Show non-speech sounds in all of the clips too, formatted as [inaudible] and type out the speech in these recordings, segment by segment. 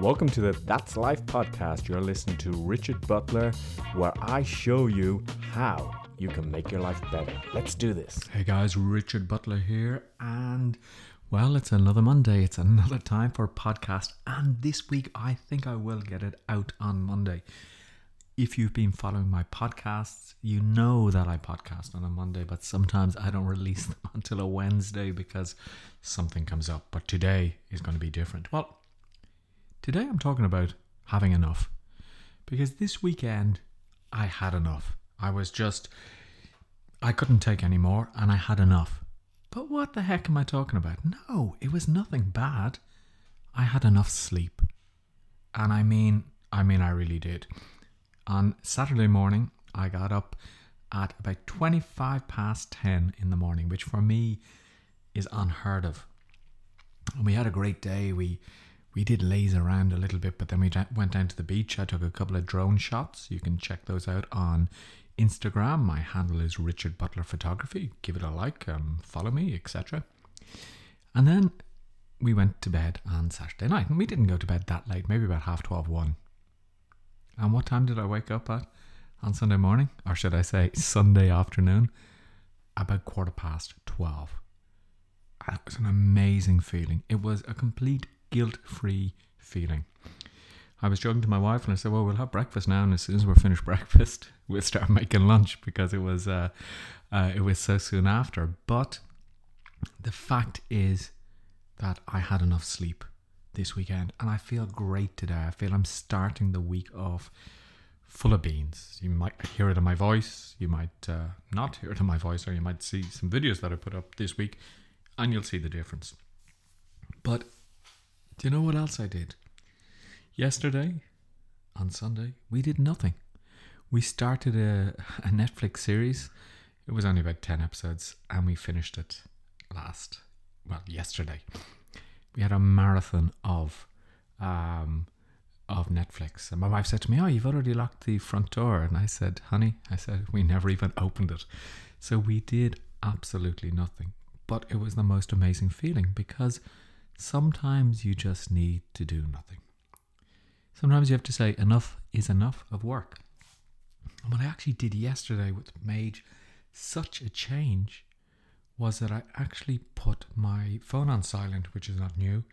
Welcome to the That's Life podcast. You're listening to Richard Butler, where I show you how you can make your life better. Let's do this. Hey guys, Richard Butler here, and well, it's another Monday. It's another time for a podcast, and this week I think I will get it out on Monday. If you've been following my podcasts, you know that I podcast on a Monday, but sometimes I don't [laughs] release them until a Wednesday because something comes up. But today is going to be different. Well, today I'm talking about having enough because this weekend I had enough. I was just, I couldn't take any more and I had enough. But what the heck am I talking about? No, it was nothing bad. I had enough sleep. And I mean, I mean, I really did. On Saturday morning, I got up at about 25 past 10 in the morning, which for me is unheard of. And we had a great day. We we did laze around a little bit, but then we went down to the beach. I took a couple of drone shots. You can check those out on Instagram. My handle is Richard Butler Photography. Give it a like, um, follow me, etc. And then we went to bed on Saturday night, and we didn't go to bed that late, maybe about half 12, 1. And what time did I wake up at on Sunday morning? Or should I say Sunday afternoon? About quarter past 12. And it was an amazing feeling. It was a complete guilt free feeling. I was joking to my wife and I said, Well, we'll have breakfast now. And as soon as we're finished [laughs] breakfast, we'll start making lunch because it was, uh, uh, it was so soon after. But the fact is that I had enough sleep this weekend, and I feel great today. I feel I'm starting the week off full of beans. You might hear it in my voice, you might uh, not hear it in my voice, or you might see some videos that I put up this week, and you'll see the difference. But do you know what else I did? Yesterday, on Sunday, we did nothing. We started a, a Netflix series. It was only about 10 episodes, and we finished it last, well, yesterday we had a marathon of um, of Netflix. And my wife said to me, "Oh, you've already locked the front door." And I said, "Honey," I said, "we never even opened it." So we did absolutely nothing. But it was the most amazing feeling because sometimes you just need to do nothing. Sometimes you have to say enough is enough of work. And what I actually did yesterday, which made such a change, was that I actually put my phone on silent, which is not new,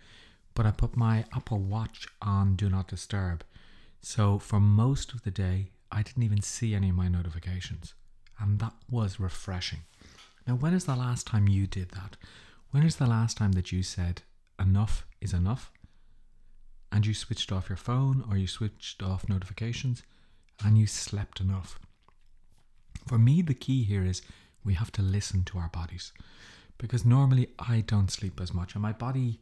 but I put my Apple Watch on Do Not Disturb. So for most of the day, I didn't even see any of my notifications. And that was refreshing. Now, when is the last time you did that? When is the last time that you said, enough is enough? And you switched off your phone or you switched off notifications and you slept enough? For me, the key here is we have to listen to our bodies because normally I don't sleep as much, and my body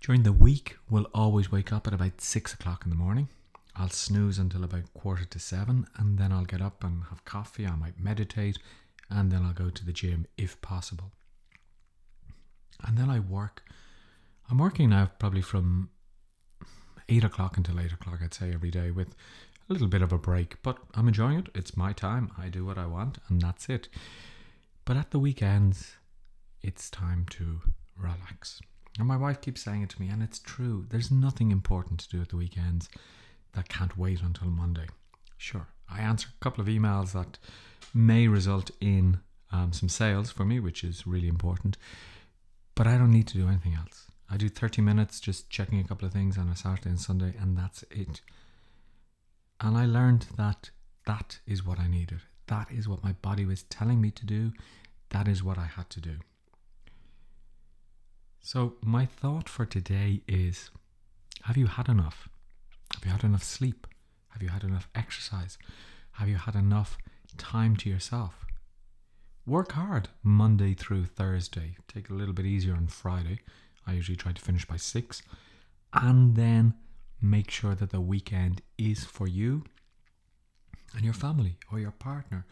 during the week will always wake up at about six o'clock in the morning. I'll snooze until about quarter to seven, and then I'll get up and have coffee. I might meditate, and then I'll go to the gym if possible. And then I work. I'm working now probably from eight o'clock until eight o'clock, I'd say, every day with a little bit of a break, but I'm enjoying it. It's my time. I do what I want, and that's it. But at the weekends, it's time to relax. And my wife keeps saying it to me, and it's true. There's nothing important to do at the weekends that can't wait until Monday. Sure, I answer a couple of emails that may result in um, some sales for me, which is really important, but I don't need to do anything else. I do 30 minutes just checking a couple of things on a Saturday and Sunday, and that's it. And I learned that that is what I needed. That is what my body was telling me to do. That is what I had to do. So, my thought for today is have you had enough? Have you had enough sleep? Have you had enough exercise? Have you had enough time to yourself? Work hard Monday through Thursday. Take it a little bit easier on Friday. I usually try to finish by six. And then make sure that the weekend is for you and your family or your partner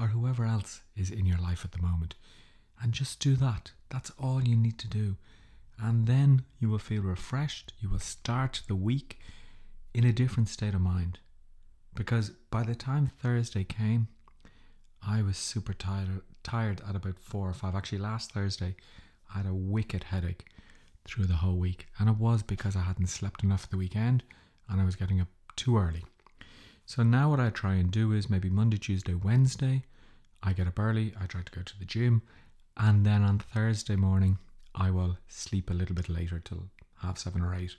or whoever else is in your life at the moment. And just do that. That's all you need to do. And then you will feel refreshed. You will start the week in a different state of mind. Because by the time Thursday came, I was super tired, tired at about four or five. Actually, last Thursday, I had a wicked headache through the whole week. And it was because I hadn't slept enough the weekend and I was getting up too early. So now what I try and do is maybe Monday, Tuesday, Wednesday, I get up early, I try to go to the gym, and then on Thursday morning, I will sleep a little bit later till half seven or eight.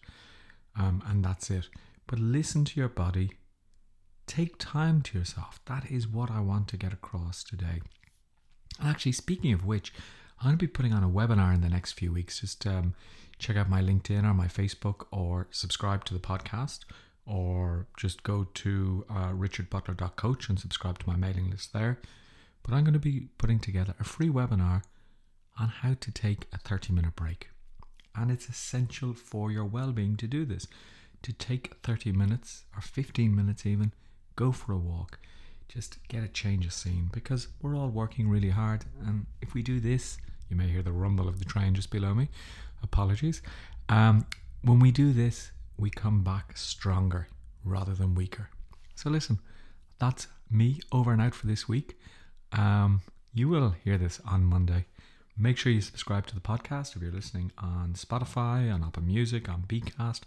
Um, and that's it. But listen to your body. Take time to yourself. That is what I want to get across today. And actually, speaking of which, I'm going to be putting on a webinar in the next few weeks. Just um, check out my LinkedIn or my Facebook or subscribe to the podcast or just go to uh, richardbutler.coach and subscribe to my mailing list there. But I'm going to be putting together a free webinar on how to take a 30 minute break. And it's essential for your well being to do this. To take 30 minutes or 15 minutes, even, go for a walk. Just get a change of scene because we're all working really hard. And if we do this, you may hear the rumble of the train just below me. Apologies. Um, when we do this, we come back stronger rather than weaker. So, listen, that's me over and out for this week. Um, you will hear this on Monday. Make sure you subscribe to the podcast if you're listening on Spotify, on Apple Music, on Beatcast.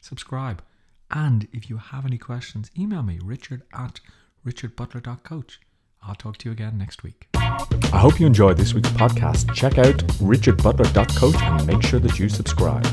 Subscribe. And if you have any questions, email me, richard at richardbutler.coach. I'll talk to you again next week. I hope you enjoyed this week's podcast. Check out richardbutler.coach and make sure that you subscribe.